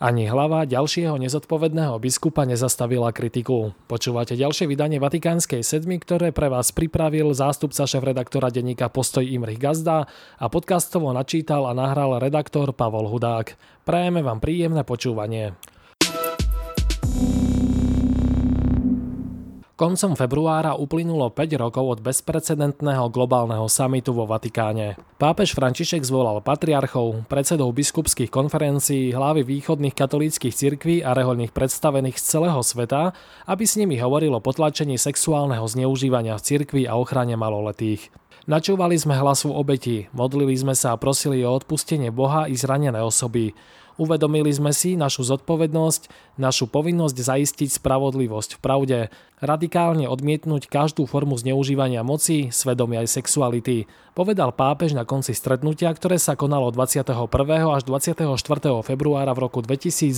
Ani hlava ďalšieho nezodpovedného biskupa nezastavila kritiku. Počúvate ďalšie vydanie Vatikánskej sedmy, ktoré pre vás pripravil zástupca šéf-redaktora denníka Postoj Imrich Gazda a podcastovo načítal a nahral redaktor Pavol Hudák. Prajeme vám príjemné počúvanie. Koncom februára uplynulo 5 rokov od bezprecedentného globálneho samitu vo Vatikáne. Pápež František zvolal patriarchov, predsedov biskupských konferencií, hlavy východných katolíckých cirkví a reholných predstavených z celého sveta, aby s nimi hovoril o potlačení sexuálneho zneužívania v cirkvi a ochrane maloletých. Načúvali sme hlasu obeti, modlili sme sa a prosili o odpustenie Boha i zranené osoby. Uvedomili sme si našu zodpovednosť, našu povinnosť zaistiť spravodlivosť v pravde, radikálne odmietnúť každú formu zneužívania moci, svedomia aj sexuality, povedal pápež na konci stretnutia, ktoré sa konalo 21. až 24. februára v roku 2019.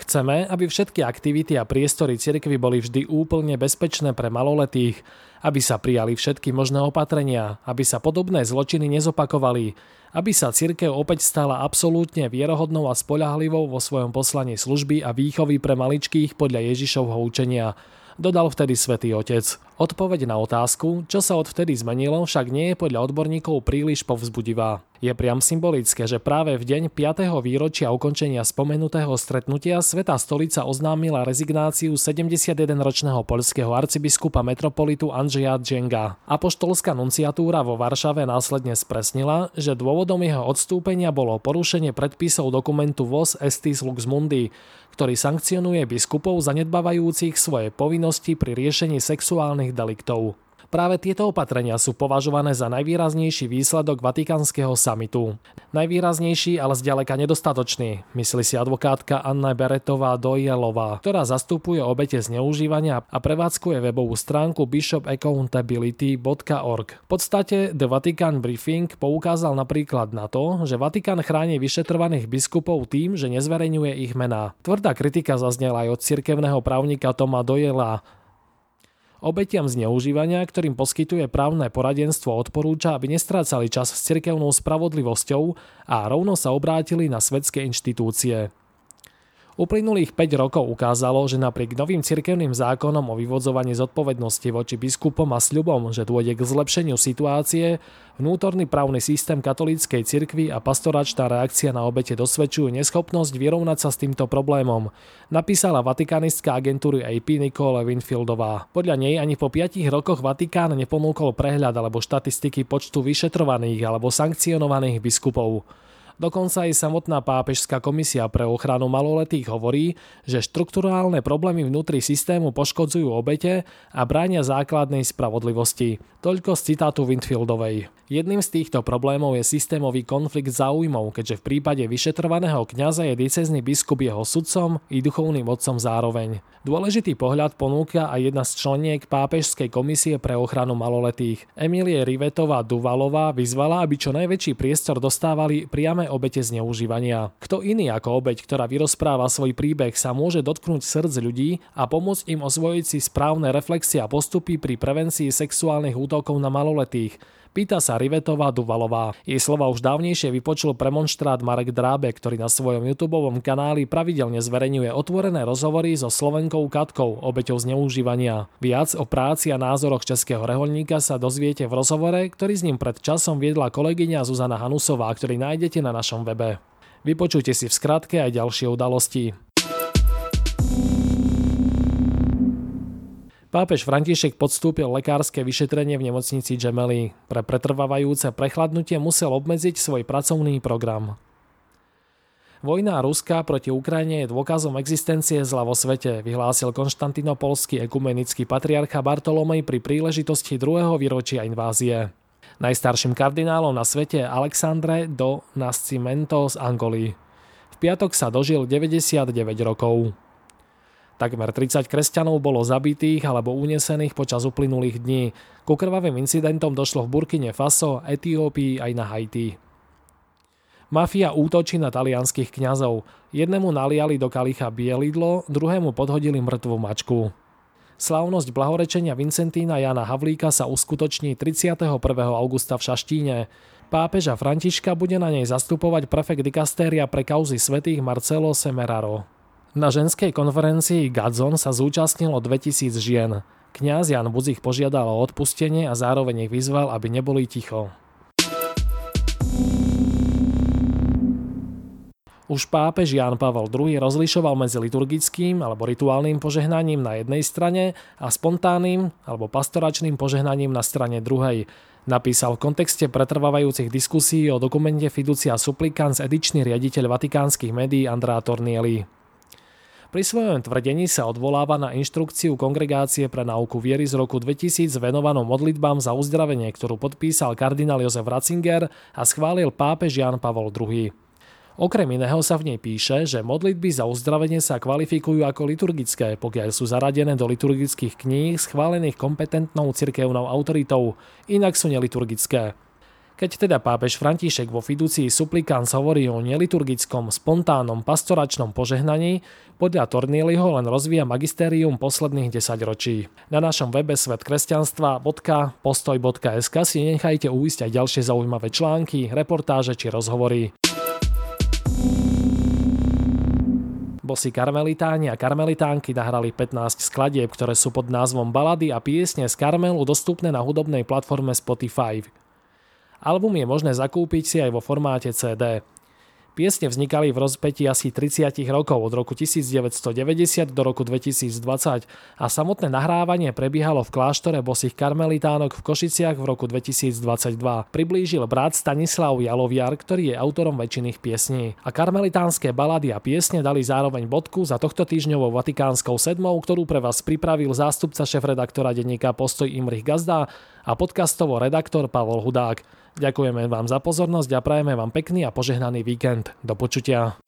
Chceme, aby všetky aktivity a priestory cirkvy boli vždy úplne bezpečné pre maloletých, aby sa prijali všetky možné opatrenia, aby sa podobné zločiny nezopakovali, aby sa cirkev opäť stala absolútne vierohodnou a spoľahlivou vo svojom poslaní služby a výchovy pre maličkých podľa Ježišovho učenia, dodal vtedy svätý Otec. Odpoveď na otázku, čo sa odvtedy zmenilo, však nie je podľa odborníkov príliš povzbudivá. Je priam symbolické, že práve v deň 5. výročia ukončenia spomenutého stretnutia Sveta stolica oznámila rezignáciu 71-ročného poľského arcibiskupa metropolitu Andrzeja Dženga. Apoštolská nunciatúra vo Varšave následne spresnila, že dôvodom jeho odstúpenia bolo porušenie predpisov dokumentu VOS Estis Lux Mundi, ktorý sankcionuje biskupov zanedbávajúcich svoje povinnosti pri riešení sexuálnych deliktov. Práve tieto opatrenia sú považované za najvýraznejší výsledok Vatikánskeho samitu. Najvýraznejší, ale zďaleka nedostatočný, myslí si advokátka Anna Beretová Dojelová, ktorá zastupuje obete zneužívania a prevádzkuje webovú stránku bishopaccountability.org. V podstate The Vatican Briefing poukázal napríklad na to, že Vatikán chráni vyšetrovaných biskupov tým, že nezverejňuje ich mená. Tvrdá kritika zaznela aj od cirkevného právnika Toma Dojela, Obetiam zneužívania, ktorým poskytuje právne poradenstvo, odporúča, aby nestrácali čas s cirkevnou spravodlivosťou a rovno sa obrátili na svetské inštitúcie. Uplynulých 5 rokov ukázalo, že napriek novým cirkevným zákonom o vyvodzovaní zodpovednosti voči biskupom a sľubom, že dôjde k zlepšeniu situácie, vnútorný právny systém katolíckej cirkvi a pastoračná reakcia na obete dosvedčujú neschopnosť vyrovnať sa s týmto problémom, napísala vatikánistka agentúry AP Nicole Winfieldová. Podľa nej ani po 5 rokoch Vatikán neponúkol prehľad alebo štatistiky počtu vyšetrovaných alebo sankcionovaných biskupov. Dokonca aj samotná pápežská komisia pre ochranu maloletých hovorí, že štrukturálne problémy vnútri systému poškodzujú obete a bránia základnej spravodlivosti. Toľko z citátu Windfieldovej. Jedným z týchto problémov je systémový konflikt záujmov, keďže v prípade vyšetrovaného kňaza je diecezný biskup jeho sudcom i duchovným otcom zároveň. Dôležitý pohľad ponúka aj jedna z členiek Pápežskej komisie pre ochranu maloletých. Emilie Rivetová Duvalová vyzvala, aby čo najväčší priestor dostávali priame obete zneužívania. Kto iný ako obeť, ktorá vyrozpráva svoj príbeh, sa môže dotknúť srdc ľudí a pomôcť im osvojiť si správne reflexie a postupy pri prevencii sexuálnych útokov na maloletých, Pýta sa Rivetová Duvalová. Jej slova už dávnejšie vypočul premonštrát Marek Drábe, ktorý na svojom YouTube kanáli pravidelne zverejňuje otvorené rozhovory so Slovenkou Katkou, obeťou zneužívania. Viac o práci a názoroch českého reholníka sa dozviete v rozhovore, ktorý s ním pred časom viedla kolegyňa Zuzana Hanusová, ktorý nájdete na našom webe. Vypočujte si v skratke aj ďalšie udalosti. Pápež František podstúpil lekárske vyšetrenie v nemocnici Gemelli. Pre pretrvávajúce prechladnutie musel obmedziť svoj pracovný program. Vojna Ruska proti Ukrajine je dôkazom existencie zla vo svete, vyhlásil konštantinopolský ekumenický patriarcha Bartolomej pri príležitosti druhého výročia invázie. Najstarším kardinálom na svete je Alexandre do Nascimento z Angolí. V piatok sa dožil 99 rokov. Takmer 30 kresťanov bolo zabitých alebo unesených počas uplynulých dní. Ku krvavým incidentom došlo v Burkine Faso, Etiópii aj na Haiti. Mafia útočí na talianských kňazov. Jednému naliali do kalicha bielidlo, druhému podhodili mŕtvú mačku. Slavnosť blahorečenia Vincentína Jana Havlíka sa uskutoční 31. augusta v Šaštíne. Pápeža Františka bude na nej zastupovať prefekt dikastéria pre kauzy svetých Marcelo Semeraro. Na ženskej konferencii Gadzon sa zúčastnilo 2000 žien. Kňaz Jan Budzich požiadal o odpustenie a zároveň ich vyzval, aby neboli ticho. Už pápež Jan Pavel II rozlišoval medzi liturgickým alebo rituálnym požehnaním na jednej strane a spontánnym alebo pastoračným požehnaním na strane druhej. Napísal v kontexte pretrvávajúcich diskusí o dokumente Fiducia Supplicans edičný riaditeľ vatikánskych médií Andrá Tornieli. Pri svojom tvrdení sa odvoláva na inštrukciu Kongregácie pre náuku viery z roku 2000 venovanú modlitbám za uzdravenie, ktorú podpísal kardinál Jozef Ratzinger a schválil pápež Jan Pavol II. Okrem iného sa v nej píše, že modlitby za uzdravenie sa kvalifikujú ako liturgické, pokiaľ sú zaradené do liturgických kníh schválených kompetentnou cirkevnou autoritou, inak sú neliturgické. Keď teda pápež František vo fiducii Supplicans hovorí o neliturgickom, spontánnom, pastoračnom požehnaní, podľa Tornieliho len rozvíja magistérium posledných 10 ročí. Na našom webe svetkresťanstva.postoj.sk si nechajte uísť aj ďalšie zaujímavé články, reportáže či rozhovory. Bosi karmelitáni a karmelitánky nahrali 15 skladieb, ktoré sú pod názvom Balady a piesne z Karmelu dostupné na hudobnej platforme Spotify. Album je možné zakúpiť si aj vo formáte CD. Piesne vznikali v rozpeti asi 30 rokov od roku 1990 do roku 2020 a samotné nahrávanie prebiehalo v kláštore bosých karmelitánok v Košiciach v roku 2022. Priblížil brat Stanislav Jaloviar, ktorý je autorom väčšiných piesní. A karmelitánske balady a piesne dali zároveň bodku za tohto týždňovou Vatikánskou sedmou, ktorú pre vás pripravil zástupca šéf-redaktora denníka Postoj Imrich Gazda a podcastovo redaktor Pavol Hudák. Ďakujeme vám za pozornosť a prajeme vám pekný a požehnaný víkend. Do počutia.